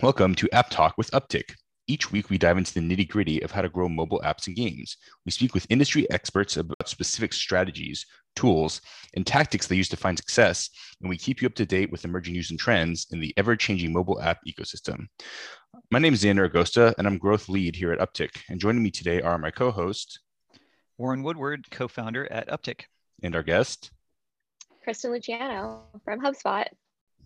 Welcome to App Talk with Upptic. Each week, we dive into the nitty gritty of how to grow mobile apps and games. We speak with industry experts about specific strategies, tools, and tactics they use to find success, and we keep you up to date with emerging news and trends in the ever changing mobile app ecosystem. My name is Xander Agosta, and I'm growth lead here at Upptic. And joining me today are my co host, Warren Woodward, co founder at Upptic, and our guest, Kristen Luciano from HubSpot.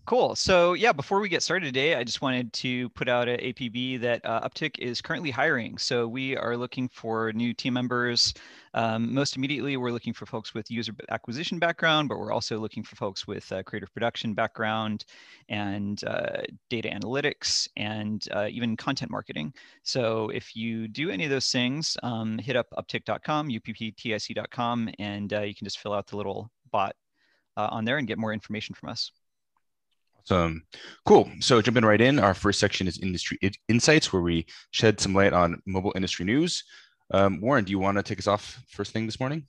Cool. So yeah, before we get started today, I just wanted to put out an APB that uh, Upptic is currently hiring. So we are looking for new team members. Um, most immediately, we're looking for folks with user acquisition background, but we're also looking for folks with uh, creative production background and uh, data analytics and uh, even content marketing. So if you do any of those things, um, hit up uptick.com, upptic.com, and uh, you can just fill out the little bot uh, on there and get more information from us. Awesome. Cool. So jumping right in, our first section is industry insights, where we shed some light on mobile industry news. Um, Warren, do you want to take us off first thing this morning?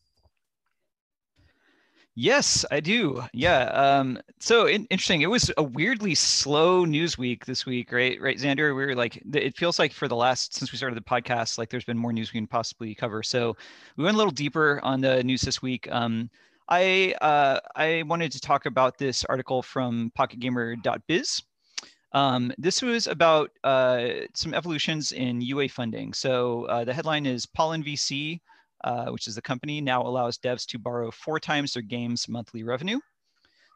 Yes, I do. Yeah. Um, so in, interesting. It was a weirdly slow news week this week, right? Right, Xander. We were like, it feels like for the last since we started the podcast, like there's been more news we can possibly cover. So we went a little deeper on the news this week. Um, I uh, I wanted to talk about this article from PocketGamer.biz. Um, this was about uh, some evolutions in UA funding. So uh, the headline is Pollen VC, uh, which is the company, now allows devs to borrow four times their game's monthly revenue.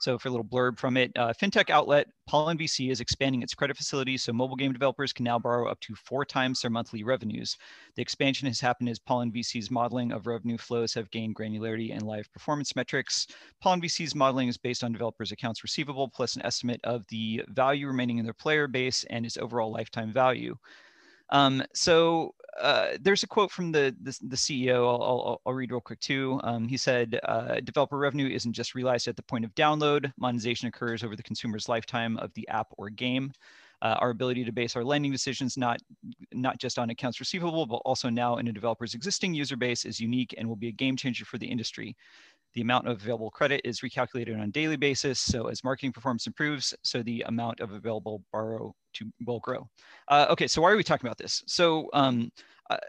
So for a little blurb from it, uh, fintech outlet Pollen VC is expanding its credit facilities so mobile game developers can now borrow up to four times their monthly revenues. The expansion has happened as Pollen VC's modeling of revenue flows have gained granularity and live performance metrics. Pollen VC's modeling is based on developers' accounts receivable plus an estimate of the value remaining in their player base and its overall lifetime value. Um, so uh, there's a quote from the the, the CEO. I'll, I'll, I'll, read real quick too. Um, he said, uh, "Developer revenue isn't just realized at the point of download. Monetization occurs over the consumer's lifetime of the app or game." Uh, our ability to base our lending decisions not not just on accounts receivable, but also now in a developer's existing user base is unique and will be a game changer for the industry. The amount of available credit is recalculated on a daily basis. So as marketing performance improves, so the amount of available borrow to will grow. Uh, okay, so why are we talking about this? So um,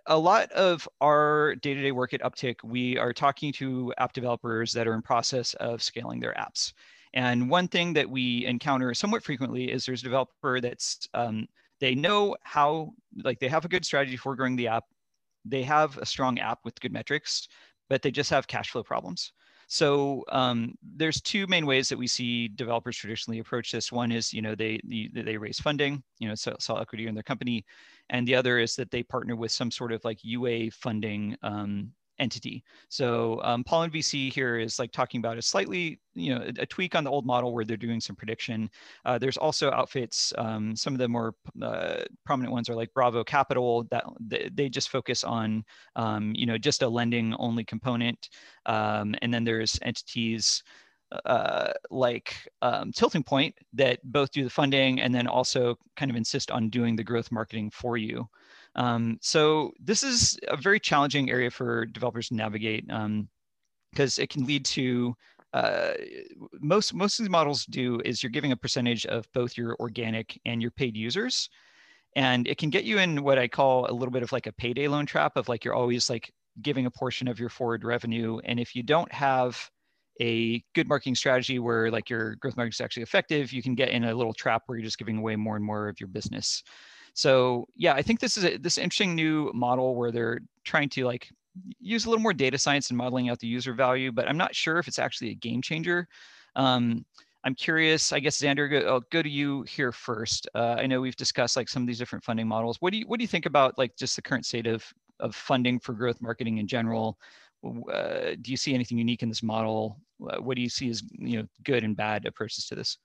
a lot of our day-to-day work at Upptic, we are talking to app developers that are in process of scaling their apps. And one thing that we encounter somewhat frequently is there's a developer that's um, they know how like they have a good strategy for growing the app. They have a strong app with good metrics, but they just have cash flow problems. So um, there's two main ways that we see developers traditionally approach this. One is, you know, they they raise funding, you know, sell, sell equity in their company, and the other is that they partner with some sort of like UA funding um, entity. So um, Pollen VC here is like talking about a slightly, you know, a, a tweak on the old model where they're doing some prediction. Uh, there's also outfits, um, some of the more uh, prominent ones are like Braavo Capital that they just focus on, um, you know, just a lending only component. Um, and then there's entities uh, like um, Tilting Point that both do the funding and then also kind of insist on doing the growth marketing for you. Um, so this is a very challenging area for developers to navigate because um, it can lead to uh, most most of these models do is you're giving a percentage of both your organic and your paid users, and it can get you in what I call a little bit of like a payday loan trap of like you're always like giving a portion of your forward revenue, and if you don't have a good marketing strategy where like your growth marketing is actually effective, you can get in a little trap where you're just giving away more and more of your business. So yeah, I think this is a, this interesting new model where they're trying to like use a little more data science and modeling out the user value, but I'm not sure if it's actually a game changer. Um, I'm curious, I guess, Xander, go, I'll go to you here first. Uh, I know we've discussed like some of these different funding models. What do you, what do you think about like just the current state of, of funding for growth marketing in general? Uh, do you see anything unique in this model? What do you see as, you know, good and bad approaches to this?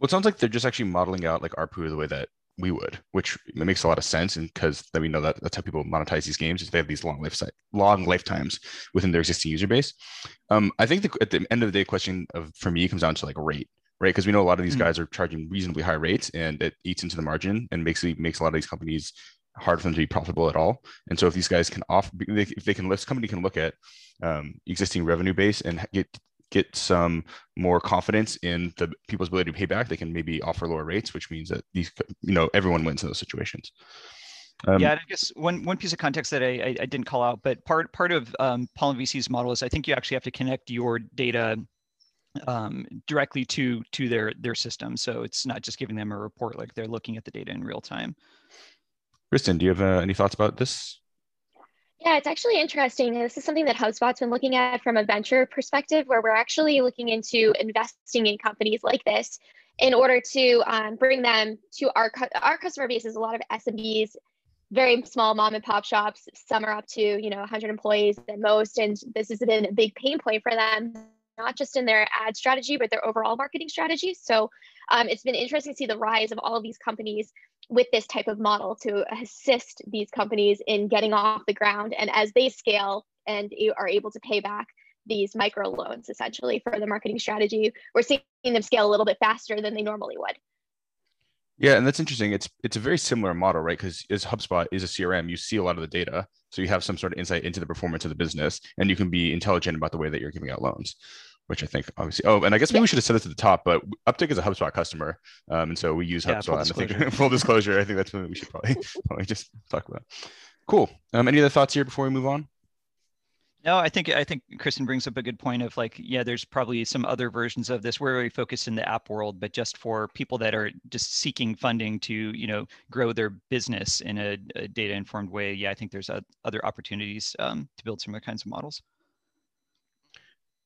Well, it sounds like they're just actually modeling out like ARPU the way that we would, which makes a lot of sense, and because then we know that that's how people monetize these games is they have these long life long lifetimes within their existing user base. Um, I think the, at the end of the day, question of for me comes down to like rate, right? Because we know a lot of these mm-hmm. guys are charging reasonably high rates, and it eats into the margin and makes makes a lot of these companies hard for them to be profitable at all. And so if these guys can offer, if they can, this company can look at um, existing revenue base and get get some more confidence in the people's ability to pay back, they can maybe offer lower rates, which means that these, you know, everyone wins in those situations. Um, yeah, I guess one one piece of context that I, I, I didn't call out, but part part of um, Pollen VC's model is I think you actually have to connect your data um, directly to to their their system. So it's not just giving them a report; like they're looking at the data in real time. Kristen, do you have uh, any thoughts about this? Yeah, it's actually interesting. This is something that HubSpot's been looking at from a venture perspective, where we're actually looking into investing in companies like this in order to um, bring them to our our customer base is a lot of SMBs, very small mom and pop shops. Some are up to you know 100 employees at most, and this has been a big pain point for them not just in their ad strategy, but their overall marketing strategy. So um, it's been interesting to see the rise of all of these companies with this type of model to assist these companies in getting off the ground. And as they scale and are able to pay back these micro loans essentially for the marketing strategy, we're seeing them scale a little bit faster than they normally would. Yeah, and that's interesting. It's it's a very similar model, right? Because as HubSpot is a CRM, you see a lot of the data, so you have some sort of insight into the performance of the business, and you can be intelligent about the way that you're giving out loans. Which I think obviously. Oh, and I guess maybe yeah. we should have said this at the top, but Upptic is a HubSpot customer, um, and so we use yeah, HubSpot. and I think full disclosure, I think that's something we should probably probably just talk about. Cool. Um, any other thoughts here before we move on? No, I think I think Kristen brings up a good point of like, yeah, there's probably some other versions of this We're we focused in the app world, but just for people that are just seeking funding to, you know, grow their business in a, a data informed way. Yeah, I think there's other opportunities um, to build similar kinds of models.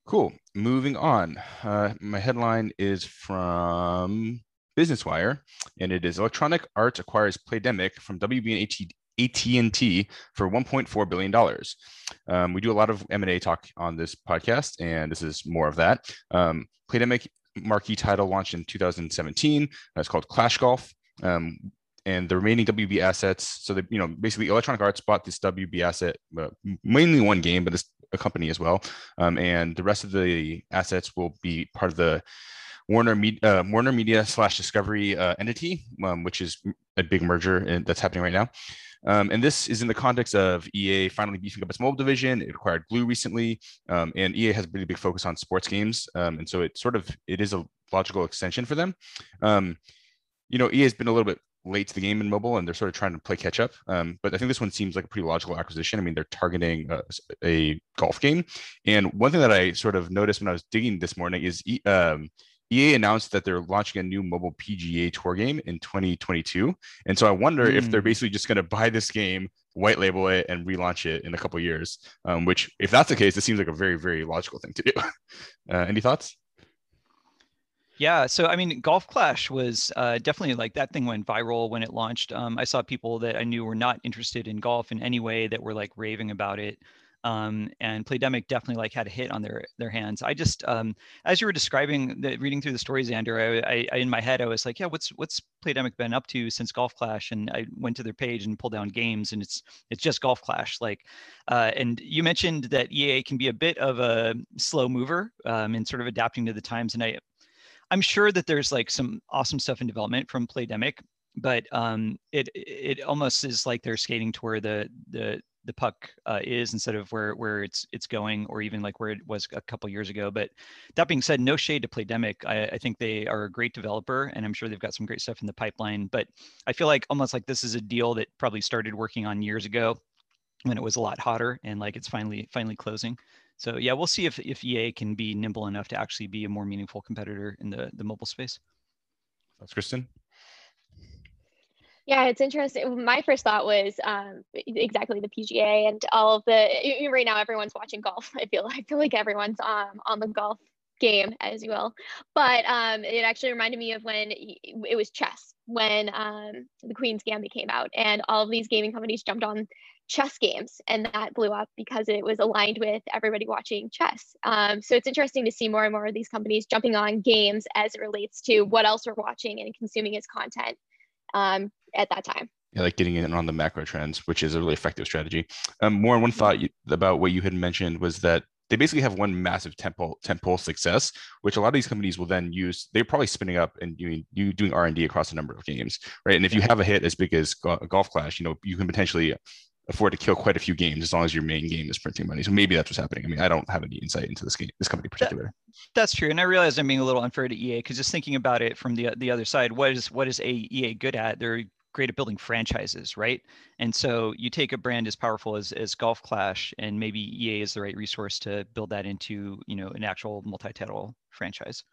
Cool. Moving on. Uh, my headline is from Business Wire, and it is Electronic Arts acquires Playdemic from WB and AT&T for 1.4 billion dollars. Um, we do a lot of M&A talk on this podcast, and this is more of that. Um, Playdemic marquee title launched in 2017. It's called Clash Golf. Um, and the remaining WB assets. So, the, you know, basically, Electronic Arts bought this WB asset, uh, mainly one game, but it's a company as well. Um, and the rest of the assets will be part of the Warner, uh, Warner Media slash Discovery uh, entity, um, which is a big merger that's happening right now. Um, and this is in the context of EA finally beefing up its mobile division. It acquired Glu recently, um, and EA has a really big focus on sports games. Um, and so it sort of it is a logical extension for them. Um, you know, EA has been a little bit late to the game in mobile, and they're sort of trying to play catch up. Um, but I think this one seems like a pretty logical acquisition. I mean, they're targeting a, a golf game, and one thing that I sort of noticed when I was digging this morning is um, EA announced that they're launching a new mobile PGA Tour game in 2022, and so I wonder mm. if they're hmm. basically just going to buy this game, white label it, and relaunch it in a couple years. Um, which, if that's the case, it seems like a very, very logical thing to do. uh, any thoughts? Yeah, so I mean, Golf Clash was uh, definitely like that thing went viral when it launched. Um, I saw people that I knew were not interested in golf in any way that were like raving about it um, and Playdemic definitely like had a hit on their their hands. I just um, as you were describing the reading through the stories, Andrew, I, I, I, in my head I was like, yeah, what's what's Playdemic been up to since Golf Clash? And I went to their page and pulled down games, and it's it's just Golf Clash. Like, uh, and you mentioned that EA can be a bit of a slow mover um, in sort of adapting to the times, and I I'm sure that there's like some awesome stuff in development from Playdemic but um, it it almost is like they're skating to where the the the puck uh, is instead of where where it's it's going or even like where it was a couple years ago but that being said no shade to playdemic. I, I think they are a great developer and i'm sure they've got some great stuff in the pipeline but i feel like almost like this is a deal that probably started working on years ago when it was a lot hotter and like it's finally finally closing so yeah we'll see if if ea can be nimble enough to actually be a more meaningful competitor in the the mobile space that's kristen yeah, it's interesting. My first thought was um, exactly the PGA and all of the. Right now, everyone's watching golf. I feel. I feel like everyone's um, on the golf game, as you will. But um, it actually reminded me of when it was chess when um, the Queen's Gambit came out, and all of these gaming companies jumped on chess games, and that blew up because it was aligned with everybody watching chess. Um, so it's interesting to see more and more of these companies jumping on games as it relates to what else we're watching and consuming as content um, at that time. Yeah, like getting in on the macro trends, which is a really effective strategy. Um, more one thought you, about what you had mentioned was that they basically have one massive tentpole tentpole success, which a lot of these companies will then use. They're probably spinning up and doing you doing R and D across a number of games, right? And if you have a hit as big as Golf Clash, you know you can potentially afford to kill quite a few games as long as your main game is printing money. So maybe that's what's happening. I mean, I don't have any insight into this game, this company in particular. That, that's true, and I realize I'm being a little unfair to EA because just thinking about it from the the other side, what is what is a EA good at? They're great at building franchises, right? And so you take a brand as powerful as, as Golf Clash, and maybe EA is the right resource to build that into you know an actual multi-title franchise.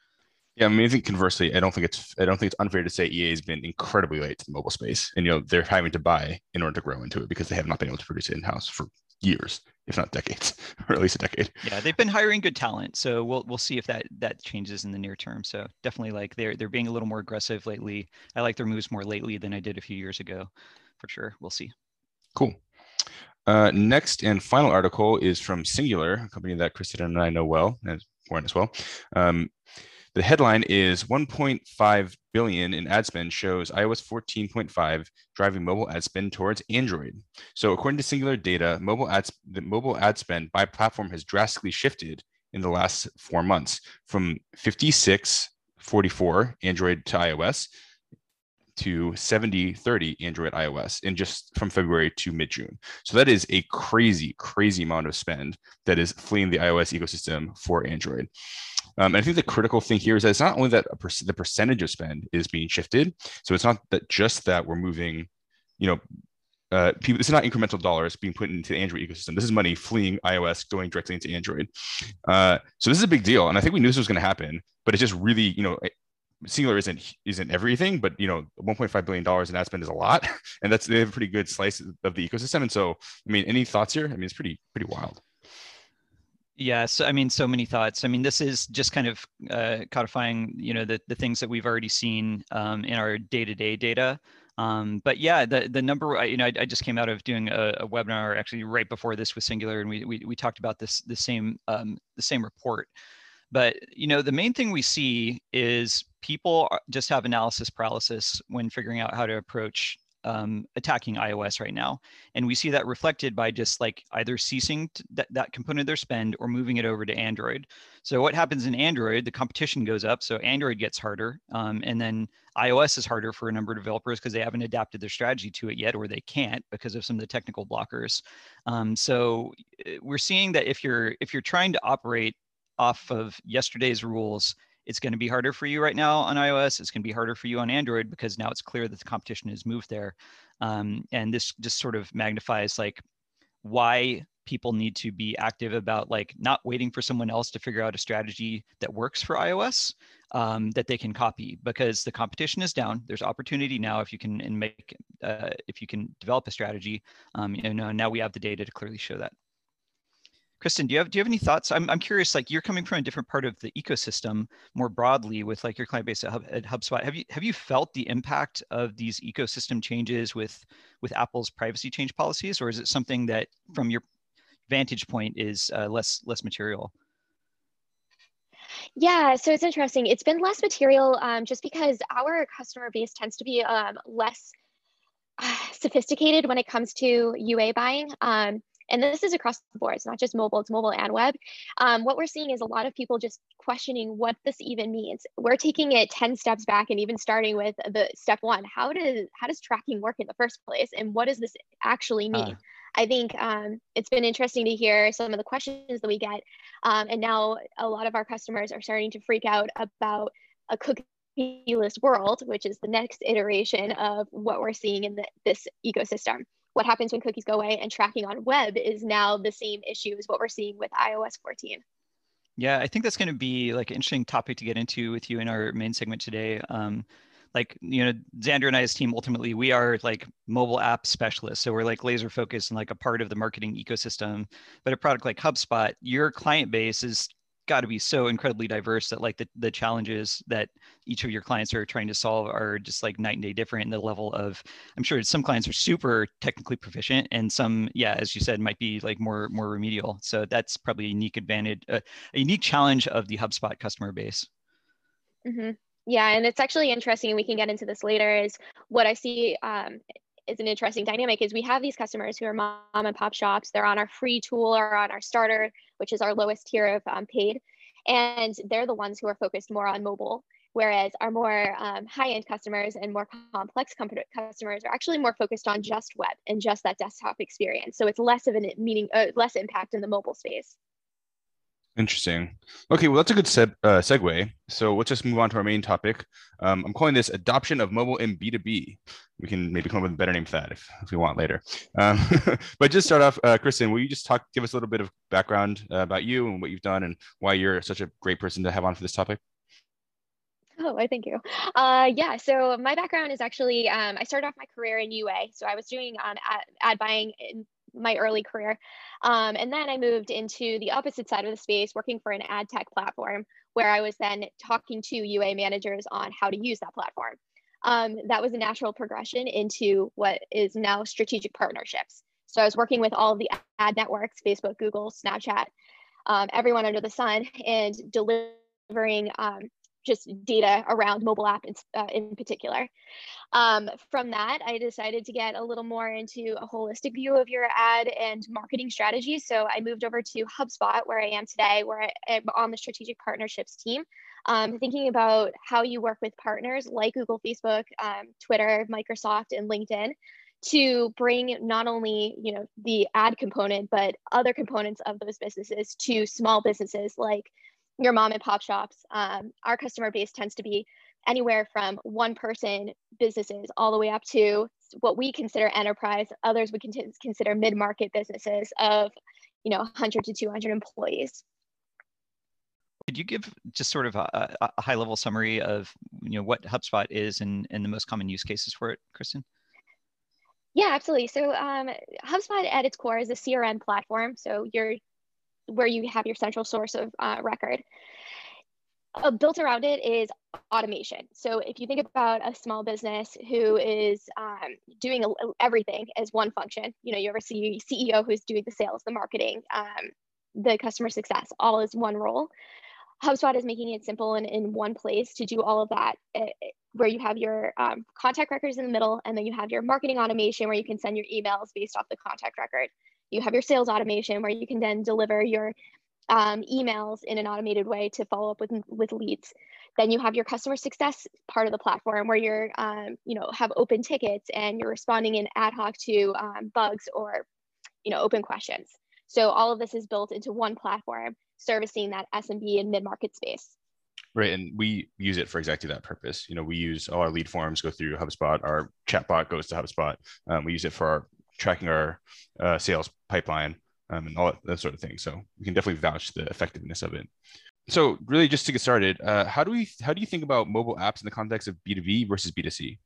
Yeah, I mean, I think conversely, I don't think it's I don't think it's unfair to say EA has been incredibly late to the mobile space, and you know they're having to buy in order to grow into it because they have not been able to produce it in house for years, if not decades, or at least a decade. Yeah, they've been hiring good talent, so we'll we'll see if that that changes in the near term. So definitely, like they're they're being a little more aggressive lately. I like their moves more lately than I did a few years ago, for sure. We'll see. Cool. Uh, next and final article is from Singular, a company that Kristen and I know well, and Warren as well. Um, the headline is 1.5 billion in ad spend shows iOS 14.5 driving mobile ad spend towards Android. So according to Singular data, mobile ads the mobile ad spend by platform has drastically shifted in the last 4 months from 56 44 Android to iOS to 70 30 Android iOS in just from February to mid June. So that is a crazy, crazy amount of spend that is fleeing the iOS ecosystem for Android. Um, and I think the critical thing here is that it's not only that per- the percentage of spend is being shifted. So it's not that just that we're moving, you know, uh, people, this is not incremental dollars being put into the Android ecosystem. This is money fleeing iOS, going directly into Android. Uh, so this is a big deal, and I think we knew this was going to happen, but it's just really, you know, Singular isn't isn't everything, but you know, 1.5 billion dollars in ad spend is a lot, and that's they have a pretty good slice of the ecosystem. And so, I mean, any thoughts here? I mean, it's pretty pretty wild. Yes, I mean, so many thoughts. I mean, this is just kind of uh, codifying, you know, the, the things that we've already seen um, in our day-to-day data. Um, but yeah, the the number, you know, I, I just came out of doing a, a, webinar actually right before this with Singular, and we we, we talked about this the same um, the same report. But you know, the main thing we see is people just have analysis paralysis when figuring out how to approach um, attacking iOS right now. And we see that reflected by just like either ceasing that, that component of their spend or moving it over to Android. So what happens in Android, the competition goes up. So Android gets harder. Um, and then iOS is harder for a number of developers because they haven't adapted their strategy to it yet, or they can't because of some of the technical blockers. Um, so eh, we're seeing that if you're if you're trying to operate off of yesterday's rules, it's going to be harder for you right now on iOS. It's going to be harder for you on Android because now it's clear that the competition has moved there. Um, and this just sort of magnifies like why people need to be active about like not waiting for someone else to figure out a strategy that works for iOS um, that they can copy because the competition is down. There's opportunity now if you can and make uh, if you can develop a strategy. Um, you know, now we have the data to clearly show that. Kristen, do you have do you have any thoughts? I'm I'm curious. Like you're coming from a different part of the ecosystem more broadly with like your client base at, Hub, at HubSpot. Have you have you felt the impact of these ecosystem changes with with Apple's privacy change policies, or is it something that from your vantage point is uh, less less material? Yeah, so it's interesting. It's been less material um, just because our customer base tends to be um, less uh, sophisticated when it comes to UA buying. Um, and this is across the board. It's not just mobile, it's mobile and web. Um, what we're seeing is a lot of people just questioning what this even means. We're taking it 10 steps back and even starting with the step one. How does how does tracking work in the first place? And what does this actually mean? Uh. I think um, it's been interesting to hear some of the questions that we get. Um, and now a lot of our customers are starting to freak out about a cookieless world, which is the next iteration of what we're seeing in the, this ecosystem what happens when cookies go away and tracking on web is now the same issue as what we're seeing with iOS 14. Yeah, I think that's going to be like an interesting topic to get into with you in our main segment today. Um, like you know, Xander and I's team ultimately we are like mobile app specialists, so we're like laser focused and like a part of the marketing ecosystem. But a product like HubSpot, your client base is got to be so incredibly diverse that like the, the challenges that each of your clients are trying to solve are just like night and day different in the level of i'm sure some clients are super technically proficient and some yeah as you said might be like more more remedial so that's probably a unique advantage uh, a unique challenge of the hubspot customer base mm-hmm. yeah and it's actually interesting and we can get into this later is what i see um, is an interesting dynamic is we have these customers who are mom and pop shops. They're on our free tool or on our starter, which is our lowest tier of um, paid. And they're the ones who are focused more on mobile. Whereas our more um, high-end customers and more complex customers are actually more focused on just web and just that desktop experience. So it's less of a meaning, uh, less impact in the mobile space. Interesting. Okay, well, that's a good uh, segue. So let's just move on to our main topic. Um, I'm calling this adoption of mobile in B2B. We can maybe come up with a better name for that if, if we want later. Um, but just start off, uh, Kristen, will you just talk, give us a little bit of background uh, about you and what you've done and why you're such a great person to have on for this topic? Oh, I thank you. Uh, yeah, so my background is actually, um, I started off my career in UA. So I was doing um, ad, ad buying in my early career. Um, and then I moved into the opposite side of the space, working for an ad tech platform where I was then talking to UA managers on how to use that platform. Um, that was a natural progression into what is now strategic partnerships. So I was working with all the ad networks, Facebook, Google, Snapchat, um, everyone under the sun, and delivering um, just data around mobile app in, uh, in particular. Um, from that, I decided to get a little more into a holistic view of your ad and marketing strategy. So I moved over to HubSpot, where I am today, where I am on the strategic partnerships team, um, thinking about how you work with partners like Google, Facebook, um, Twitter, Microsoft, and LinkedIn to bring not only you know the ad component but other components of those businesses to small businesses like your mom and pop shops, um, our customer base tends to be anywhere from one person businesses all the way up to what we consider enterprise. Others would consider mid market businesses of, you know, 100 to 200 employees. Could you give just sort of a, a high level summary of you know what HubSpot is and, and the most common use cases for it, Kristen? Yeah, absolutely. So um, HubSpot at its core is a CRM platform. So you're where you have your central source of uh, record. Uh, built around it is automation. So if you think about a small business who is um, doing everything as one function, you know, you ever see a CEO who's doing the sales, the marketing, um, the customer success, all as one role. HubSpot is making it simple and in one place to do all of that, uh, where you have your um, contact records in the middle, and then you have your marketing automation where you can send your emails based off the contact record you have your sales automation where you can then deliver your um, emails in an automated way to follow up with, with leads. Then you have your customer success part of the platform where you're, um, you know, have open tickets and you're responding in ad hoc to um, bugs or, you know, open questions. So all of this is built into one platform servicing that SMB and mid-market space. Right, and we use it for exactly that purpose. You know, we use all our lead forms go through HubSpot. Our chatbot goes to HubSpot. Um, we use it for our tracking our uh, sales pipeline um, and all that sort of thing. So we can definitely vouch the effectiveness of it. So really, just to get started, uh, how do we how do you think about mobile apps in the context of B two B versus B two C?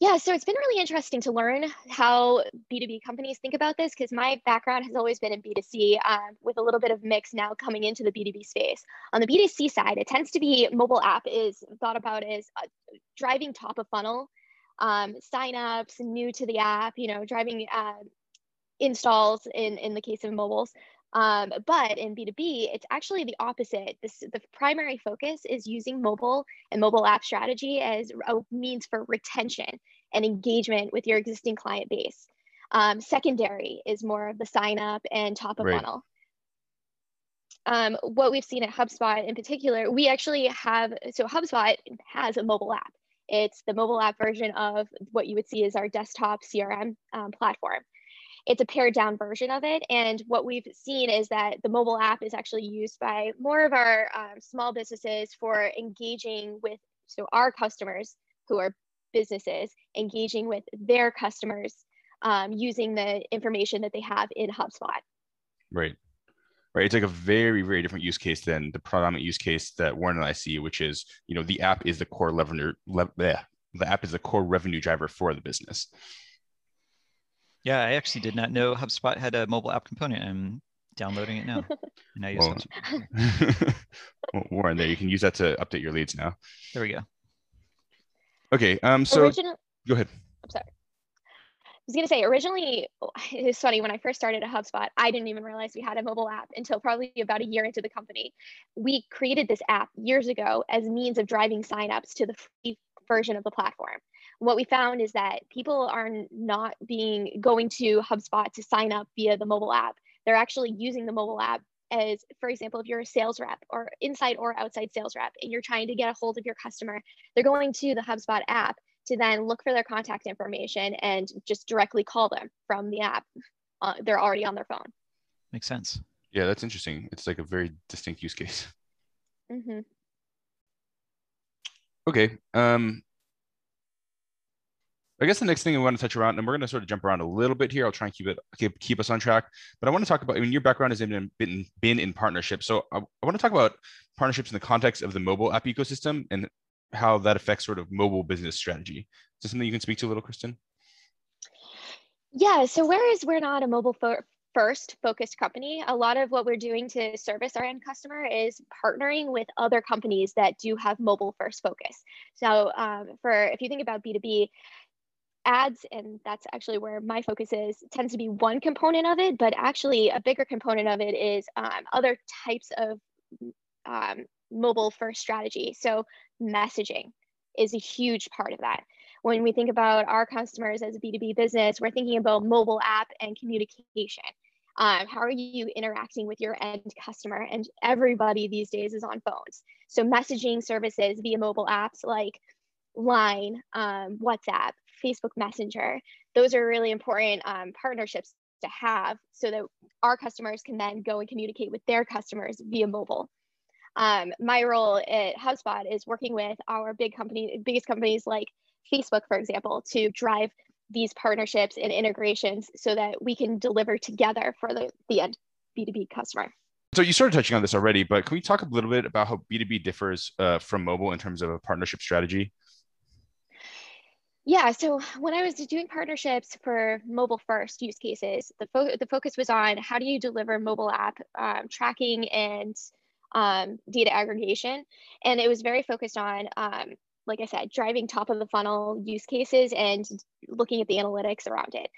Yeah, so it's been really interesting to learn how B2B companies think about this because my background has always been in B2C um, with a little bit of mix now coming into the B2B space. On the B2C side, it tends to be mobile app is thought about as uh, driving top of funnel um, signups, new to the app, you know, driving uh, installs in, in the case of mobiles. Um, but in B2B, it's actually the opposite. This, the primary focus is using mobile and mobile app strategy as a means for retention and engagement with your existing client base. Um, secondary is more of the sign up and top of right. funnel. Um, what we've seen at HubSpot in particular, we actually have, so HubSpot has a mobile app. It's the mobile app version of what you would see as our desktop CRM um, platform. It's a pared down version of it. And what we've seen is that the mobile app is actually used by more of our um, small businesses for engaging with, so our customers who are businesses, engaging with their customers um, using the information that they have in HubSpot. Right right? It's like a very, very different use case than the predominant use case that Warren and I see, which is, you know, the app is the core revenue, le- yeah, the app is the core revenue driver for the business. Yeah, I actually did not know HubSpot had a mobile app component. I'm downloading it now. And I use well, well, Warren, there you can use that to update your leads now. There we go. Okay. Um. So Original- go ahead. I'm was going to say originally it's funny when i first started at hubspot i didn't even realize we had a mobile app until probably about a year into the company we created this app years ago as means of driving signups to the free version of the platform what we found is that people are not being going to HubSpot to sign up via the mobile app. They're actually using the mobile app as, for example, if you're a sales rep or inside or outside sales rep and you're trying to get a hold of your customer, they're going to the HubSpot app to then look for their contact information and just directly call them from the app. Uh, they're already on their phone. Makes sense. Yeah, that's interesting. It's like a very distinct use case. Mm-hmm. Okay. Um, I guess the next thing I want to touch around, and we're going to sort of jump around a little bit here. I'll try and keep it keep, keep us on track. But I want to talk about. I mean, your background has been been been in partnerships, so I, I want to talk about partnerships in the context of the mobile app ecosystem and how that affects sort of mobile business strategy. Is this something you can speak to a little, Kristen? Yeah. So whereas we're not a mobile fo- first focused company, a lot of what we're doing to service our end customer is partnering with other companies that do have mobile first focus. So um, for if you think about B2B, ads and that's actually where my focus is tends to be one component of it but actually a bigger component of it is um, other types of um, mobile first strategy so messaging is a huge part of that when we think about our customers as a b2b business we're thinking about mobile app and communication um, how are you interacting with your end customer and everybody these days is on phones so messaging services via mobile apps like line um, whatsapp Facebook Messenger. Those are really important um, partnerships to have so that our customers can then go and communicate with their customers via mobile. Um, my role at HubSpot is working with our big company, biggest companies like Facebook, for example, to drive these partnerships and integrations so that we can deliver together for the, the end B2B customer. So you started touching on this already, but can we talk a little bit about how B2B differs uh, from mobile in terms of a partnership strategy? Yeah, so when I was doing partnerships for mobile first use cases, the, fo- the focus was on how do you deliver mobile app um, tracking and um, data aggregation. And it was very focused on, um, like I said, driving top of the funnel use cases and looking at the analytics around it.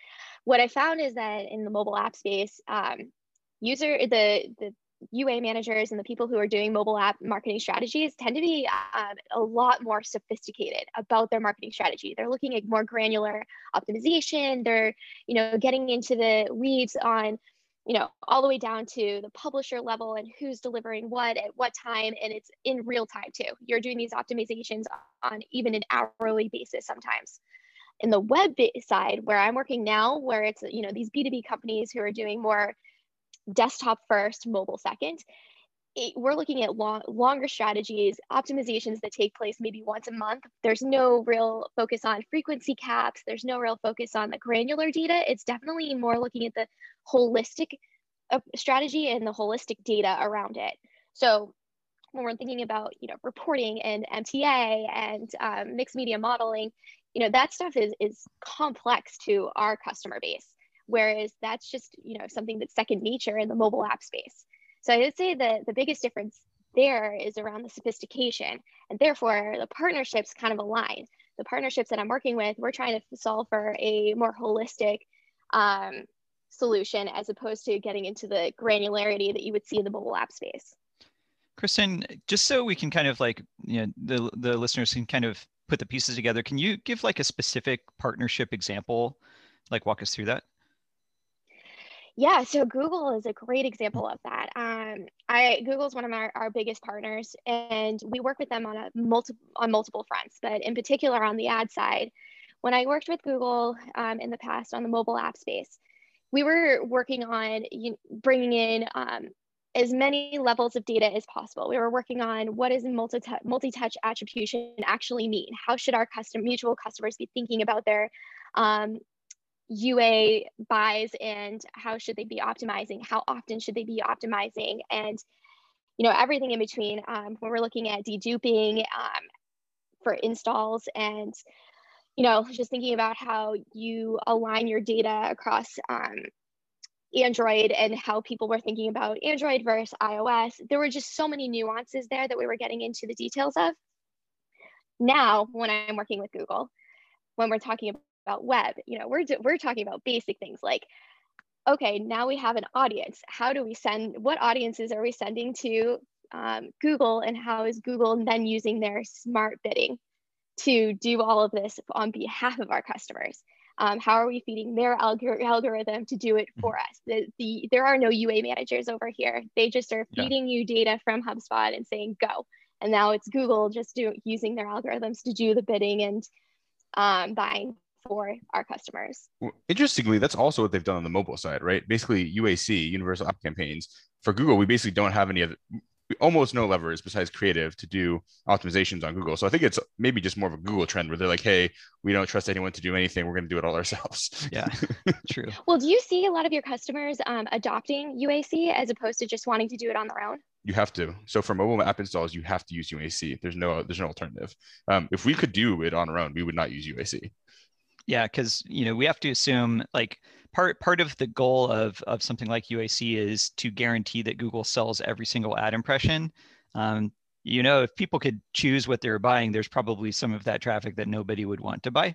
What I found is that in the mobile app space, um, user the the UA managers and the people who are doing mobile app marketing strategies tend to be um, a lot more sophisticated about their marketing strategy. They're looking at more granular optimization. They're, you know, getting into the weeds on, you know, all the way down to the publisher level and who's delivering what at what time, and it's in real time too. You're doing these optimizations on even an hourly basis sometimes. In the web side, where I'm working now, where it's you know these B2B companies who are doing more desktop first, mobile second. It, we're looking at long, longer strategies, optimizations that take place maybe once a month. There's no real focus on frequency caps. There's no real focus on the granular data. It's definitely more looking at the holistic uh, strategy and the holistic data around it. So when we're thinking about you know reporting and MTA and um, mixed media modeling, you know that stuff is is complex to our customer base whereas that's just you know something that's second nature in the mobile app space so i would say that the biggest difference there is around the sophistication and therefore the partnerships kind of align. The partnerships that i'm working with we're trying to solve for a more holistic um, solution as opposed to getting into the granularity that you would see in the mobile app space. Kristen just so we can kind of like you know the, the listeners can kind of put the pieces together can you give like a specific partnership example? Like walk us through that yeah, so Google is a great example of that. Um, I Google is one of our, our biggest partners, and we work with them on a multiple on multiple fronts, but in particular on the ad side. When I worked with Google um, in the past on the mobile app space, we were working on you bringing in um, as many levels of data as possible. We were working on what does multi multi-touch attribution actually mean? How should our custom mutual customers be thinking about their um, UA buys and how should they be optimizing? How often should they be optimizing? And you know everything in between. Um, when we're looking at deduping um, for installs and you know just thinking about how you align your data across um, Android and how people were thinking about Android versus iOS. There were just so many nuances there that we were getting into the details of. Now, when I'm working with Google, when we're talking about web you know we're we're talking about basic things like okay now we have an audience how do we send what audiences are we sending to um, google and how is google then using their smart bidding to do all of this on behalf of our customers. Um, how are we feeding their algor- algorithm to do it mm-hmm. for us? The, the, there are no UA managers over here. They just are feeding yeah. you data from HubSpot and saying go. And now it's Google just do, using their algorithms to do the bidding and um, buying for our customers. Well, interestingly, that's also what they've done on the mobile side, right? Basically, UAC, Universal App Campaigns. For Google, we basically don't have any other, almost no levers besides creative to do optimizations on Google. So I think it's maybe just more of a Google trend where they're like, hey, we don't trust anyone to do anything. We're going to do it all ourselves. Yeah, true. well, do you see a lot of your customers um, adopting UAC as opposed to just wanting to do it on their own? You have to. So for mobile app installs, you have to use UAC. There's no there's no alternative. Um, if we could do it on our own, we would not use UAC. Yeah, because you know we have to assume like part part of the goal of of something like UAC is to guarantee that Google sells every single ad impression. Um, you know, if people could choose what they're buying, there's probably some of that traffic that nobody would want to buy,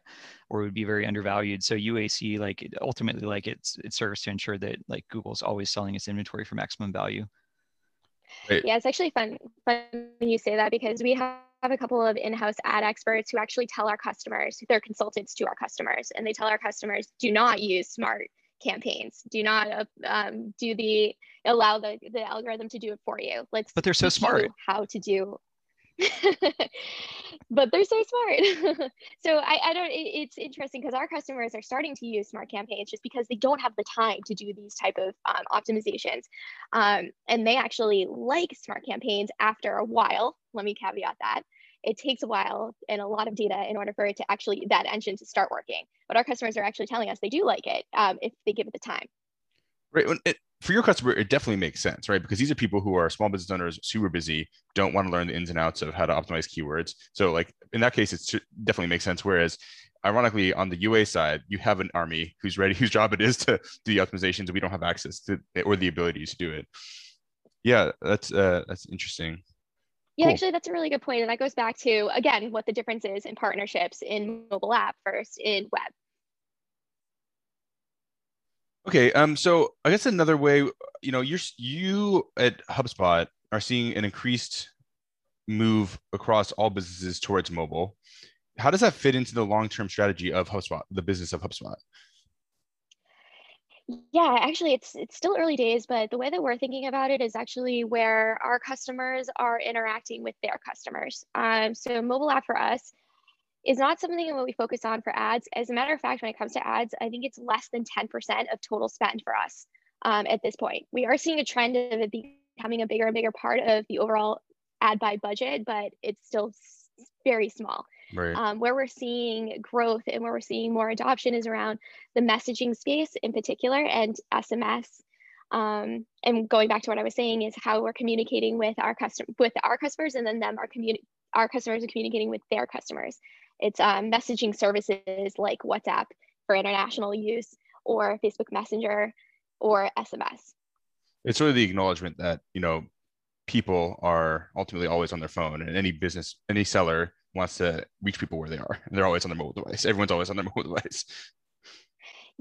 or would be very undervalued. So UAC, like ultimately, like it's it serves to ensure that like Google's always selling its inventory for maximum value. Right. Yeah, it's actually fun fun when you say that because we have have a couple of in-house ad experts who actually tell our customers, they're consultants to our customers, and they tell our customers, do not use smart campaigns. Do not um, do the allow the, the algorithm to do it for you. Let's but they're so smart. How to do but they're so smart. so I, I don't, it, it's interesting because our customers are starting to use smart campaigns just because they don't have the time to do these type of um, optimizations. Um, and they actually like smart campaigns after a while. Let me caveat that. It takes a while and a lot of data in order for it to actually, that engine to start working. But our customers are actually telling us they do like it um, if they give it the time. Right. For your customer, it definitely makes sense, right? Because these are people who are small business owners, super busy, don't want to learn the ins and outs of how to optimize keywords. So, like in that case, it definitely makes sense. Whereas, ironically, on the UA side, you have an army who's ready, whose job it is to do the optimizations, we don't have access to or the ability to do it. Yeah, that's uh, that's interesting. Yeah, cool. actually, that's a really good point, and that goes back to again what the difference is in partnerships in mobile app first in web. Okay, um, so I guess another way, you know, you're you at HubSpot are seeing an increased move across all businesses towards mobile. How does that fit into the long-term strategy of HubSpot, the business of HubSpot? Yeah, actually, it's it's still early days, but the way that we're thinking about it is actually where our customers are interacting with their customers. Um, so mobile app for us is not something that we focus on for ads. As a matter of fact, when it comes to ads, I think it's less than 10% of total spend for us um, at this point. We are seeing a trend of it becoming a bigger and bigger part of the overall ad buy budget, but it's still very small. Right. Um, where we're seeing growth and where we're seeing more adoption is around the messaging space in particular and SMS. Um, and going back to what I was saying is how we're communicating with our custom with our customers and then them our community our customers are communicating with their customers. It's um, messaging services like WhatsApp for international use or Facebook Messenger or SMS. It's really the acknowledgement that, you know, people are ultimately always on their phone and any business, any seller wants to reach people where they are. And they're always on their mobile device. Everyone's always on their mobile device.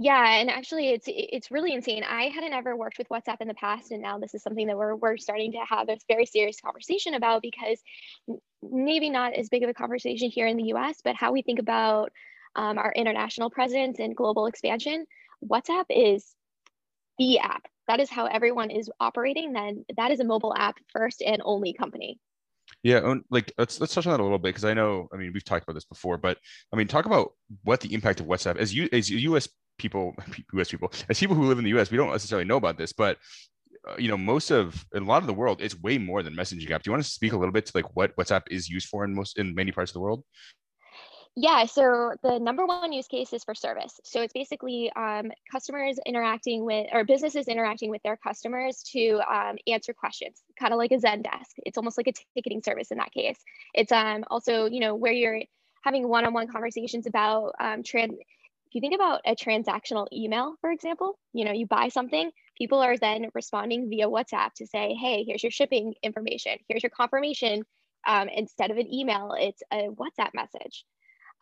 Yeah, and actually, it's it's really insane. I hadn't ever worked with WhatsApp in the past, and now this is something that we're we're starting to have a very serious conversation about because maybe not as big of a conversation here in the U.S., but how we think about um, our international presence and global expansion. WhatsApp is the app. That is how everyone is operating. Then that is a mobile app first and only company. Yeah, like let's let's touch on that a little bit because I know I mean we've talked about this before, but I mean talk about what the impact of WhatsApp as you as U.S people, U.S. people, as people who live in the U.S., we don't necessarily know about this, but uh, you know, most of a lot of the world, it's way more than messaging app. Do you want to speak a little bit to like what WhatsApp is used for in most in many parts of the world? Yeah, so the number one use case is for service. So it's basically um, customers interacting with, or businesses interacting with their customers to um, answer questions, kind of like a Zendesk. It's almost like a ticketing service in that case. It's um, also, you know, where you're having one-on-one conversations about um, trans if you think about a transactional email, for example, you know, you buy something, people are then responding via WhatsApp to say, hey, here's your shipping information, here's your confirmation. Um, instead of an email, it's a WhatsApp message.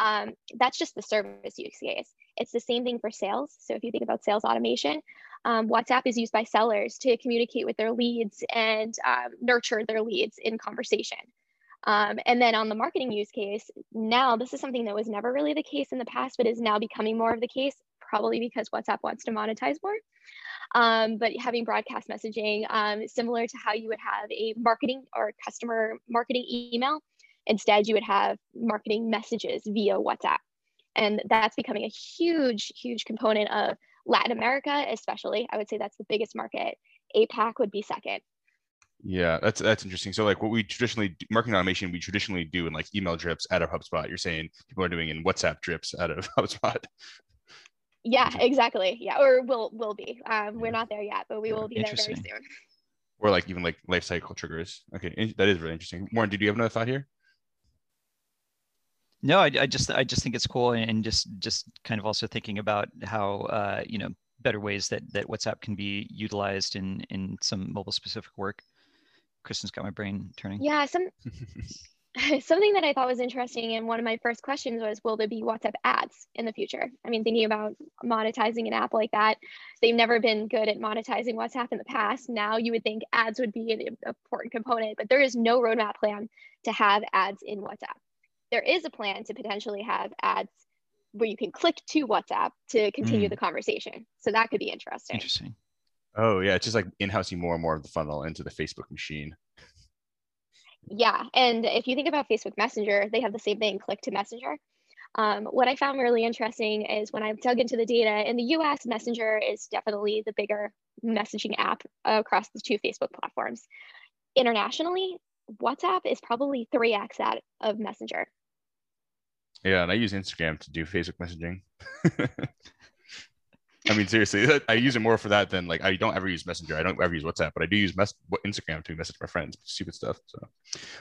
Um, that's just the service use case. It's the same thing for sales. So if you think about sales automation, um, WhatsApp is used by sellers to communicate with their leads and um, nurture their leads in conversation. Um, and then on the marketing use case, now this is something that was never really the case in the past, but is now becoming more of the case, probably because WhatsApp wants to monetize more. Um, but having broadcast messaging, um, similar to how you would have a marketing or customer marketing email, instead you would have marketing messages via WhatsApp. And that's becoming a huge, huge component of Latin America, especially. I would say that's the biggest market. APAC would be second. Yeah, that's that's interesting. So like what we traditionally marketing automation we traditionally do in like email drips out of HubSpot. You're saying people are doing in WhatsApp drips out of HubSpot. Yeah, exactly. Yeah, or will will be. Um, we're not there yet, but we will be there very soon. Or like even like life cycle triggers. Okay, that is really interesting. Warren, did you have another thought here? No, I, I just I just think it's cool, and just just kind of also thinking about how uh, you know better ways that that WhatsApp can be utilized in in some mobile specific work. Kristen's got my brain turning. Yeah, some something that I thought was interesting, and one of my first questions was, will there be WhatsApp ads in the future? I mean, thinking about monetizing an app like that, they've never been good at monetizing WhatsApp in the past. Now you would think ads would be an important component, but there is no roadmap plan to have ads in WhatsApp. There is a plan to potentially have ads where you can click to WhatsApp to continue mm. the conversation. So that could be interesting. Interesting. Oh yeah, it's just like in-housing more and more of the funnel into the Facebook machine. Yeah, and if you think about Facebook Messenger, they have the same thing, click to Messenger. Um, what I found really interesting is when I dug into the data in the US, Messenger is definitely the bigger messaging app across the two Facebook platforms. Internationally, WhatsApp is probably 3x that of Messenger. Yeah, and I use Instagram to do Facebook messaging. I mean, seriously, I use it more for that than like I don't ever use Messenger. I don't ever use WhatsApp, but I do use mess- Instagram to message my friends, stupid stuff. So,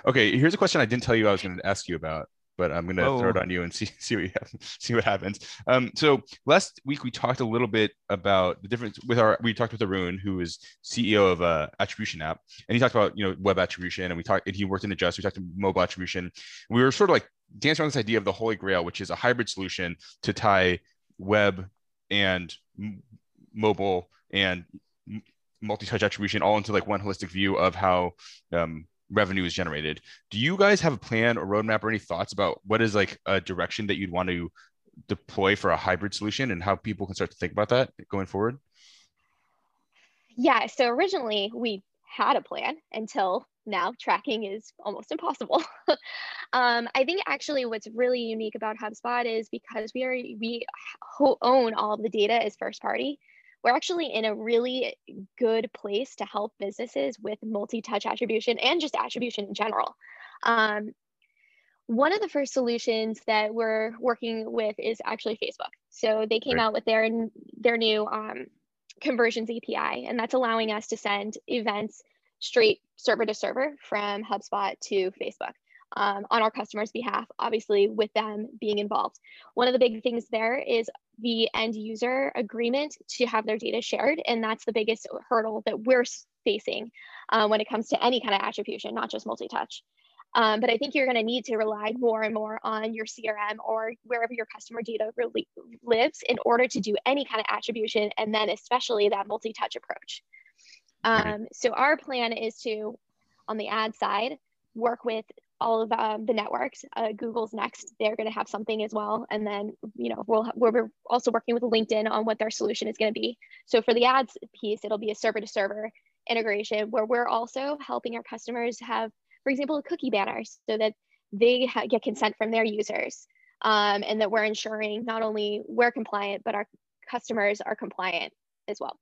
okay, here's a question I didn't tell you I was going to ask you about, but I'm going to oh. throw it on you and see see what you see what happens. Um, so last week we talked a little bit about the difference with our. We talked with Arun, who is CEO of a attribution app, and he talked about you know web attribution, and we talked. And he worked in Adjust. We talked about mobile attribution. We were sort of like dancing around this idea of the holy grail, which is a hybrid solution to tie web and m- mobile and m- multi-touch attribution all into like one holistic view of how um, revenue is generated. Do you guys have a plan or roadmap or any thoughts about what is like a direction that you'd want to deploy for a hybrid solution and how people can start to think about that going forward? Yeah, so originally we had a plan until now tracking is almost impossible. um, I think actually what's really unique about HubSpot is because we are we own all of the data as first party. We're actually in a really good place to help businesses with multi-touch attribution and just attribution in general. Um, one of the first solutions that we're working with is actually Facebook. So they came right. out with their their new um, conversions API, and that's allowing us to send events straight server to server from HubSpot to Facebook um, on our customers' behalf, obviously with them being involved. One of the big things there is the end user agreement to have their data shared. And that's the biggest hurdle that we're facing uh, when it comes to any kind of attribution, not just multi-touch. Um, but I think you're going to need to rely more and more on your CRM or wherever your customer data really lives in order to do any kind of attribution, and then especially that multi-touch approach. Um, so our plan is to, on the ad side, work with all of um, the networks. Uh, Google's next; they're going to have something as well, and then you know we'll we're also working with LinkedIn on what their solution is going to be. So for the ads piece, it'll be a server-to-server integration where we're also helping our customers have, for example, a cookie banner so that they ha- get consent from their users, um, and that we're ensuring not only we're compliant but our customers are compliant as well.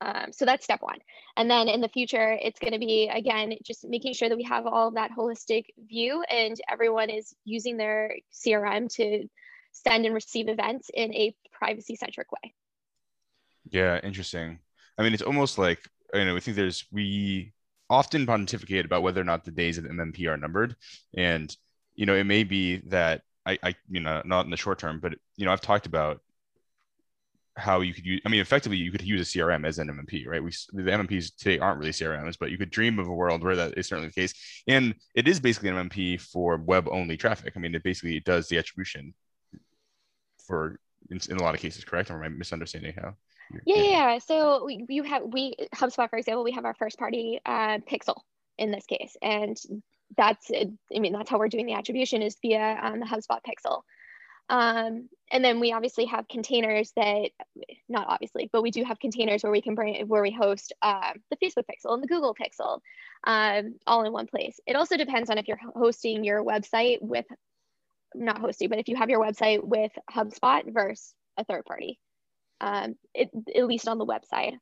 Um, so that's step one. And then in the future, it's going to be, again, just making sure that we have all that holistic view and everyone is using their CRM to send and receive events in a privacy centric way. Yeah, interesting. I mean, it's almost like, you know, I think there's, we often pontificate about whether or not the days of MMP are numbered. And, you know, it may be that I, I, you know, not in the short term, but, you know, I've talked about how you could use i mean effectively you could use a crm as an mmp right? We the mmps today aren't really crms but you could dream of a world where that is certainly the case. And it is basically an mmp for web only traffic. I mean it basically does the attribution for in, in a lot of cases correct? Or am i misunderstanding how yeah, yeah, yeah. So we you have we HubSpot, for example, we have our first party uh, pixel in this case, and that's I mean that's how we're doing the attribution is via um, the HubSpot pixel. Um, and then we obviously have containers that, not obviously, but we do have containers where we can bring, where we host uh, the Facebook Pixel and the Google Pixel, um, all in one place. It also depends on if you're hosting your website with, not hosting, but if you have your website with HubSpot versus a third party, um, it, at least on the website.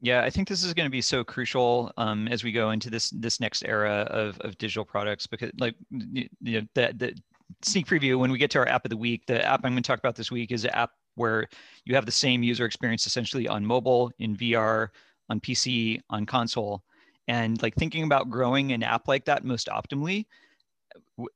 Yeah, I think this is going to be so crucial um, as we go into this this next era of, of digital products because, like, you know, that the sneak preview when we get to our app of the week. The app I'm going to talk about this week is an app where you have the same user experience essentially on mobile, in VR, on PC, on console. And like thinking about growing an app like that most optimally,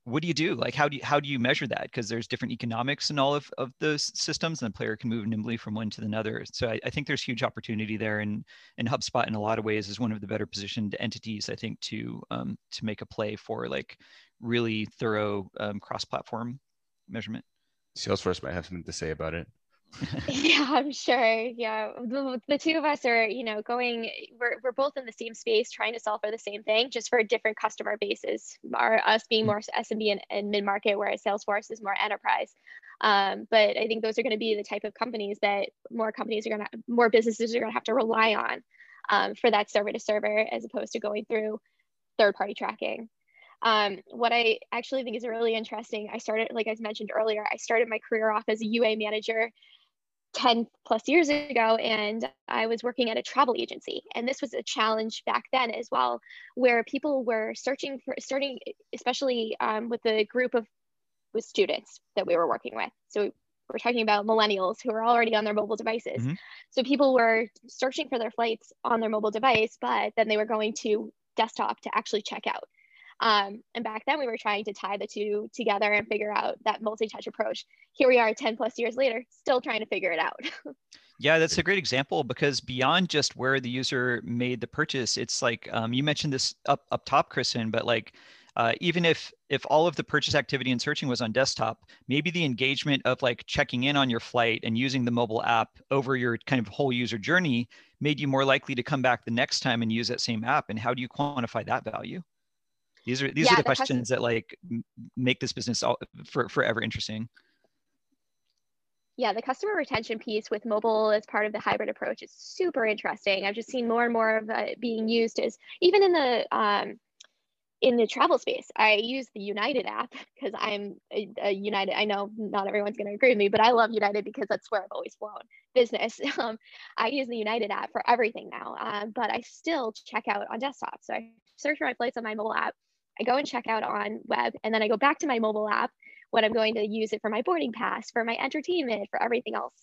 what do you do? Like how do you how do you measure that? Because there's different economics in all of, of those systems, and the player can move nimbly from one to the another. So I, I think there's huge opportunity there, and and HubSpot in a lot of ways is one of the better positioned entities I think to um, to make a play for like really thorough um, cross-platform measurement. Salesforce might have something to say about it. yeah, I'm sure. Yeah, the, the, two of us are, you know, going. We're we're both in the same space, trying to solve for the same thing, just for different customer bases. Our us being mm. more SMB and, and mid market, whereas Salesforce is more enterprise. Um, but I think those are going to be the type of companies that more companies are going to, more businesses are going to have to rely on um, for that server to server, as opposed to going through third party tracking. Um, what I actually think is really interesting, I started, like I mentioned earlier, I started my career off as a UA manager 10 plus years ago, and I was working at a travel agency. And this was a challenge back then as well, where people were searching for, starting, especially um, with the group of with students that we were working with. So we're talking about millennials who are already on their mobile devices. Mm-hmm. So people were searching for their flights on their mobile device, but then they were going to desktop to actually check out. Um, and back then we were trying to tie the two together and figure out that multi-touch approach. Here we are 10 plus years later, still trying to figure it out. yeah, that's a great example because beyond just where the user made the purchase, it's like um, you mentioned this up up top, Kristen, but like uh, even if if all of the purchase activity and searching was on desktop, maybe the engagement of like checking in on your flight and using the mobile app over your kind of whole user journey made you more likely to come back the next time and use that same app. And how do you quantify that value? These are these yeah, are the, the questions that like make this business all, for forever interesting. Yeah, the customer retention piece with mobile as part of the hybrid approach is super interesting. I've just seen more and more of it being used as even in the um, in the travel space. I use the United app because I'm a, a, United. I know not everyone's going to agree with me, but I love United because that's where I've always flown business. Um, I use the United app for everything now, um, but I still check out on desktop. So I search for my flights on my mobile app. I go and check out on web, and then I go back to my mobile app when I'm going to use it for my boarding pass, for my entertainment, for everything else.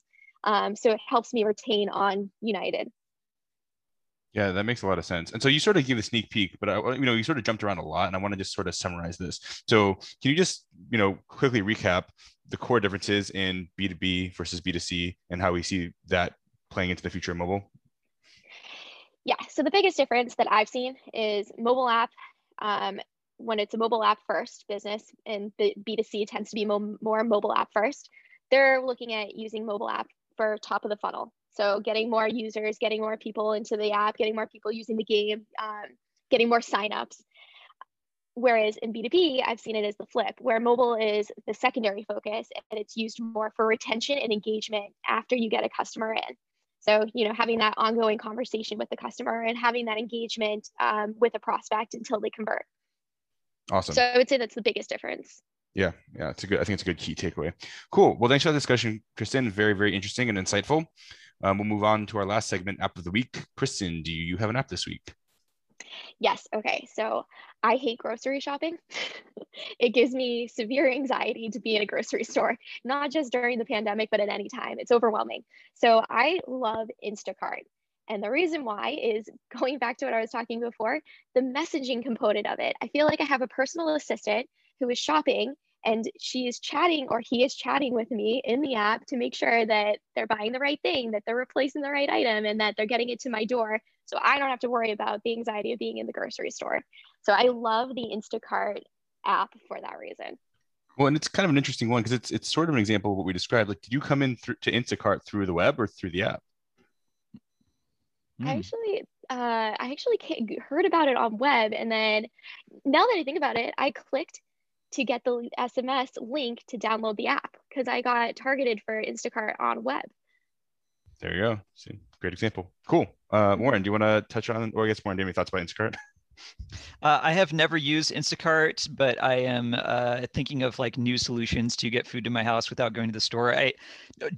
Um, so it helps me retain on United. Yeah, that makes a lot of sense. And so you sort of give a sneak peek, but I, you know, you sort of jumped around a lot, and I want to just sort of summarize this. So can you just, you know, quickly recap the core differences in B2B versus B2C and how we see that playing into the future of mobile? Yeah, so the biggest difference that I've seen is mobile app um, when it's a mobile app first business and the B2C tends to be mo- more mobile app first, they're looking at using mobile app for top of the funnel. So getting more users, getting more people into the app, getting more people using the game, um, getting more signups. Whereas in B2B, I've seen it as the flip, where mobile is the secondary focus and it's used more for retention and engagement after you get a customer in. So, you know, having that ongoing conversation with the customer and having that engagement um, with a prospect until they convert. Awesome. So I would say that's the biggest difference. Yeah, yeah, it's a good. I think it's a good key takeaway. Cool. Well, thanks for the discussion, Kristen. Very, very interesting and insightful. Um, we'll move on to our last segment, app of the week. Kristen, do you have an app this week? Yes. Okay. So I hate grocery shopping. it gives me severe anxiety to be in a grocery store, not just during the pandemic, but at any time. It's overwhelming. So I love Instacart. And the reason why is going back to what I was talking before, the messaging component of it. I feel like I have a personal assistant who is shopping and she is chatting or he is chatting with me in the app to make sure that they're buying the right thing, that they're replacing the right item, and that they're getting it to my door. So I don't have to worry about the anxiety of being in the grocery store. So I love the Instacart app for that reason. Well, and it's kind of an interesting one because it's it's sort of an example of what we described. Like, did you come in through, to Instacart through the web or through the app? Mm. Actually, uh, I actually heard about it on web, and then now that I think about it, I clicked to get the SMS link to download the app because I got targeted for Instacart on web. There you go. See, great example. Cool. Uh, Warren, do you want to touch on, or I guess Warren, do you have any thoughts about Instacart? Uh, I have never used Instacart, but I am uh, thinking of like new solutions to get food to my house without going to the store. I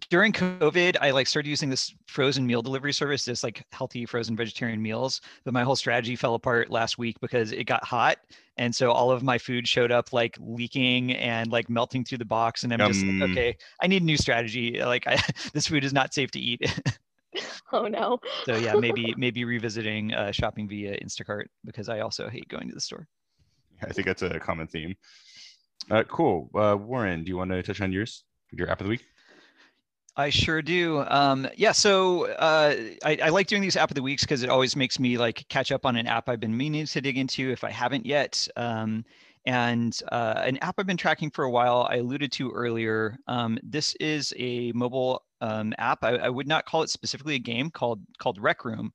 during COVID, I like started using this frozen meal delivery service, this like healthy frozen vegetarian meals. But my whole strategy fell apart last week because it got hot, and so all of my food showed up like leaking and like melting through the box. And I'm um, just like, okay, I need a new strategy. Like I, this food is not safe to eat. oh no. so yeah, maybe maybe revisiting uh, shopping via Instacart because I also hate going to the store. I think that's a common theme. Uh, cool. Uh, Warren, do you want to touch on yours, your app of the week? I sure do. Um, yeah, so uh, I, I, like doing these app of the weeks because it always makes me like catch up on an app I've been meaning to dig into if I haven't yet. Um, and uh, an app I've been tracking for a while, I alluded to earlier. Um, this is a mobile um, app. I, I, would not call it specifically a game called called Rec Room.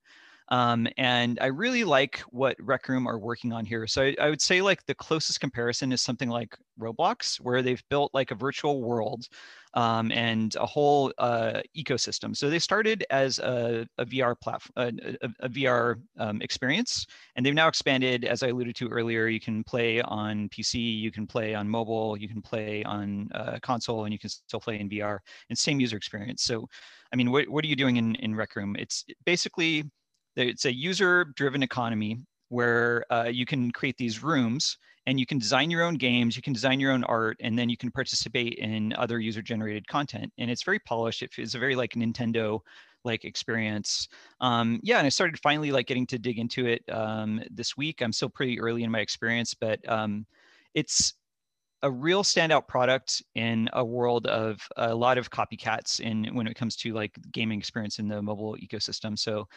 Um, and I really like what Rec Room are working on here. So I, I, would say like the closest comparison is something like Roblox, where they've built like a virtual world um, and a whole uh, ecosystem. So they started as a, a VR platform, a, a, VR um, experience, and they've now expanded. As I alluded to earlier, you can play on PC, you can play on mobile, you can play on uh, console, and you can still play in VR. And same user experience. So, I mean, what what are you doing in in Rec Room? It's basically it's a user-driven economy where uh, you can create these rooms and you can design your own games, you can design your own art, and then you can participate in other user-generated content. And it's very polished. It's a very like Nintendo like experience. Um, yeah, and I started finally like getting to dig into it um, this week. I'm still pretty early in my experience, but um, it's a real standout product in a world of a lot of copycats in when it comes to like gaming experience in the mobile ecosystem. So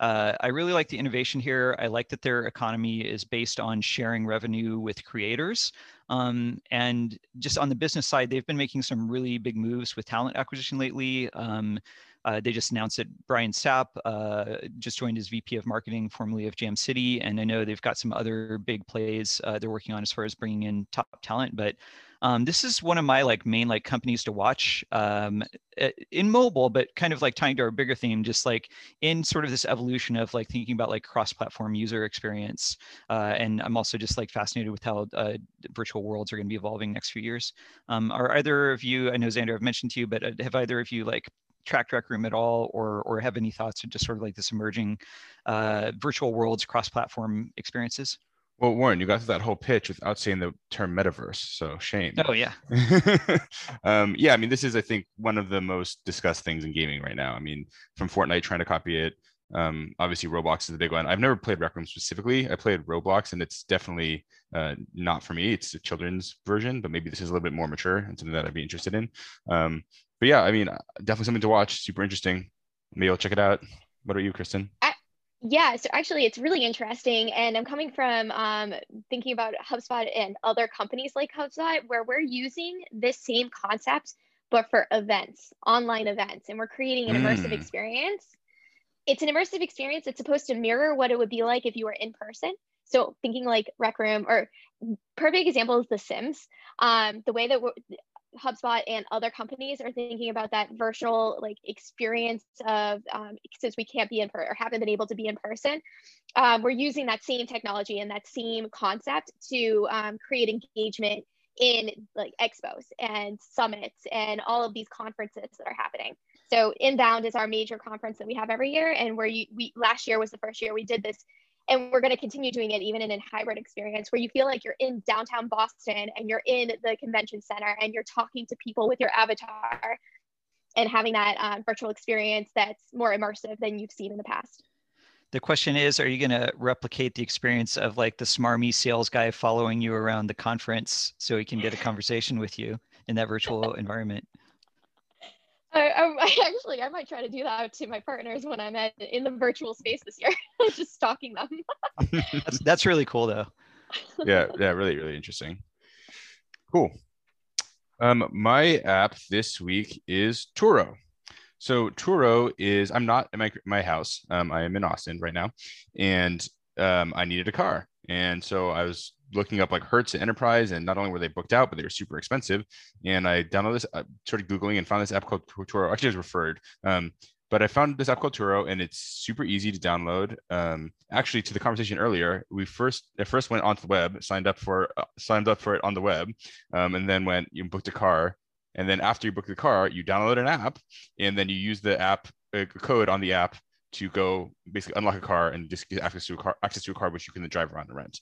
uh, I really like the innovation here. I like that their economy is based on sharing revenue with creators. Um, and just on the business side, they've been making some really big moves with talent acquisition lately. Um, uh, they just announced that Brian Sapp uh, just joined as VP of Marketing, formerly of Jam City, and I know they've got some other big plays uh, they're working on as far as bringing in top talent. But um, this is one of my like main like companies to watch um, in mobile, but kind of like tying to our bigger theme, just like in sort of this evolution of like thinking about like cross-platform user experience. Uh, and I'm also just like fascinated with how uh, virtual worlds are going to be evolving next few years. Um, are either of you? I know Xander, I've mentioned to you, but uh, have either of you like tracked Rec Room at all, or or have any thoughts of just sort of like this emerging uh, virtual worlds cross-platform experiences? Well, Warren, you got through that whole pitch without saying the term metaverse, so shame. Oh yeah. um, yeah, I mean, this is I think one of the most discussed things in gaming right now. I mean, from Fortnite trying to copy it. Um, obviously, Roblox is the big one. I've never played Rec Room specifically. I played Roblox, and it's definitely uh, not for me. It's a children's version, but maybe this is a little bit more mature and something that I'd be interested in. Um, but yeah, I mean, definitely something to watch. Super interesting. Maybe I'll check it out. What about you, Kristen? Yeah, so actually, it's really interesting. And I'm coming from um, thinking about HubSpot and other companies like HubSpot, where we're using this same concept, but for events, online events, and we're creating an immersive mm. experience. It's an immersive experience. It's supposed to mirror what it would be like if you were in person. So thinking like Rec Room or perfect example is The Sims. Um, the way that HubSpot and other companies are thinking about that virtual like experience of um, since we can't be in or haven't been able to be in person, um, we're using that same technology and that same concept to um, create engagement in like expos and summits and all of these conferences that are happening. So Inbound is our major conference that we have every year, and where you we last year was the first year we did this and we're going to continue doing it even in a hybrid experience where you feel like you're in downtown Boston and you're in the convention center and you're talking to people with your avatar and having that um, virtual experience that's more immersive than you've seen in the past. The question is, are you going to replicate the experience of like the smarmy sales guy following you around the conference so he can get a conversation with you in that virtual environment? I, I, actually I might try to do that to my partners when I'm at in the virtual space this year, just stalking them. that's, that's really cool though. Yeah, yeah, really, really interesting. Cool. Um, my app this week is Turo. So Turo is I'm not in my my house. Um, I am in Austin right now, and um, I needed a car, and so I was looking up like Hertz and Enterprise, and not only were they booked out, but they were super expensive. And I downloaded this, I started googling, and found this app called Turo. Actually, it was referred. Um, but I found this app called Turo, and it's super easy to download. Um, actually, to the conversation earlier, we first I first went onto the web, signed up for uh, signed up for it on the web, um, and then went you booked a car, and then after you book the car, you download an app, and then you use the app uh, code on the app to go basically unlock a car and just get access to a car, access to a car which you can then drive around and rent.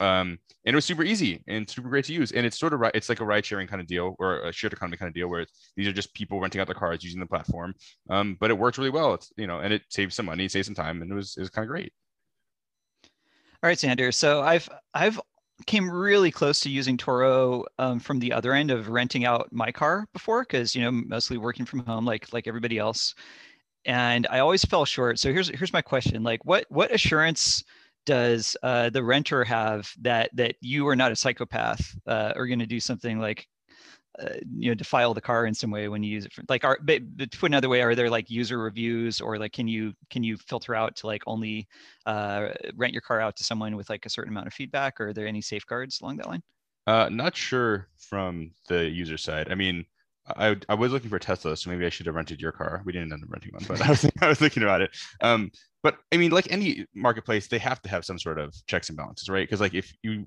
Um, and it was super easy and super great to use. And it's sort of it's like a ride sharing kind of deal or a shared economy kind of deal where these are just people renting out their cars using the platform. Um, but it works really well. It's you know, and it saves some money, saves some time, and it was it was kind of great. All right, Xander. So I've I've came really close to using Turo um, from the other end of renting out my car before because you know mostly working from home like like everybody else and I always fell short. So here's here's my question: like, what what assurance does uh, the renter have that that you are not a psychopath uh, or going to do something like uh, you know defile the car in some way when you use it for like are but, but put another way are there like user reviews or like can you can you filter out to like only uh, rent your car out to someone with like a certain amount of feedback or are there any safeguards along that line uh, not sure from the user side i mean I, I was looking for Tesla, so maybe I should have rented your car. We didn't end up renting one, but I was I was thinking about it. Um, but I mean, like any marketplace, they have to have some sort of checks and balances, right? Because like if you,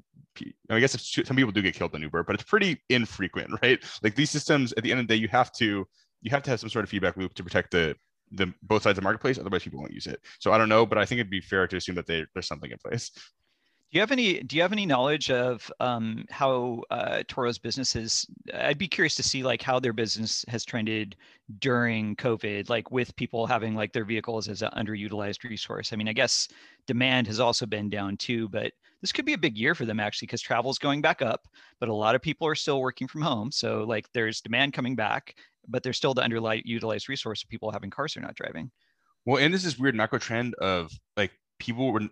I guess if some people do get killed on Uber, but it's pretty infrequent, right? Like these systems, at the end of the day, you have to you have to have some sort of feedback loop to protect the the both sides of the marketplace. Otherwise, people won't use it. So I don't know, but I think it'd be fair to assume that they, there's something in place. Do you have any Do you have any knowledge of um, how uh, Turo's business is? I'd be curious to see like how their business has trended during COVID, like with people having like their vehicles as an underutilized resource. I mean, I guess demand has also been down too, but this could be a big year for them actually because travel is going back up, but a lot of people are still working from home. So like there's demand coming back, but there's still the underutilized resource of people having cars they're not driving. Well, and this is weird macro trend of like people were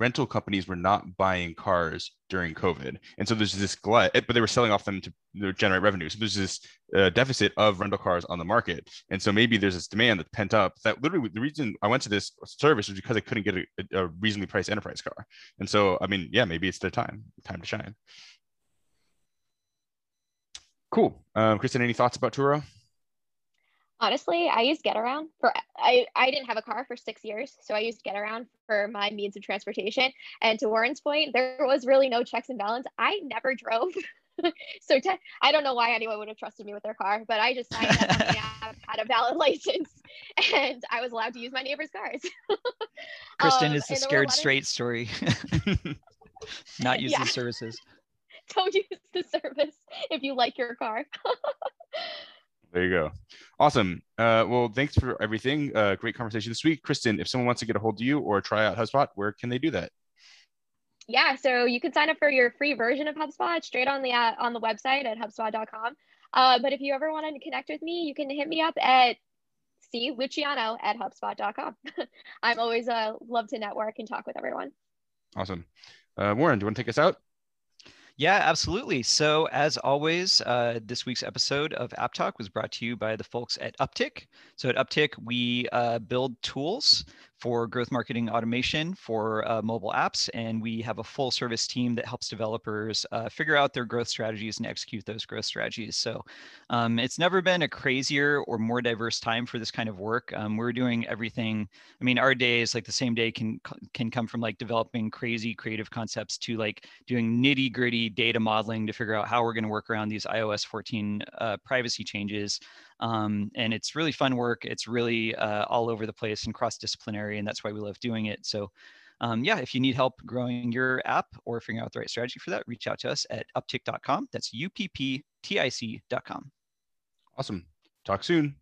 rental companies were not buying cars during COVID. And so there's this glut, but they were selling off them to generate revenue. So there's this uh, deficit of rental cars on the market. And so maybe there's this demand that's pent up that literally the reason I went to this service was because I couldn't get a, a reasonably priced enterprise car. And so, I mean, yeah, maybe it's their time, time to shine. Cool. Um, Kristen, any thoughts about Turo? Honestly, I used Getaround for I I didn't have a car for six years, so I used Getaround for my means of transportation. And to Warren's point, there was really no checks and balance. I never drove. so te- I don't know why anyone would have trusted me with their car, but I just signed up on the app, had a valid license, and I was allowed to use my neighbor's cars. Kristen um, is the scared straight of- story. Not using yeah. services. Don't use the service if you like your car. There you go. Awesome. Uh, well, thanks for everything. Uh, great conversation this week. Kristen, if someone wants to get a hold of you or try out HubSpot, where can they do that? Yeah, so you can sign up for your free version of HubSpot straight on the uh, on the website at HubSpot.com. Uh, but if you ever want to connect with me, you can hit me up at c luciano at HubSpot.com. I'm always uh, love to network and talk with everyone. Awesome. Uh, Warren, do you want to take us out? Yeah, absolutely. So, as always, uh, this week's episode of App Talk was brought to you by the folks at Upptic. So, at Upptic, we uh, build tools for growth marketing automation for uh, mobile apps. And we have a full service team that helps developers uh, figure out their growth strategies and execute those growth strategies. So um, it's never been a crazier or more diverse time for this kind of work. Um, we're doing everything. I mean, our days, like the same day, can can come from like developing crazy creative concepts to like doing nitty gritty data modeling to figure out how we're going to work around these iOS 14 uh, privacy changes. Um, and it's really fun work. It's really uh, all over the place and cross disciplinary, and that's why we love doing it. So, um, yeah, if you need help growing your app or figuring out the right strategy for that, reach out to us at upptic.com. That's U P P T I C.com. Awesome. Talk soon.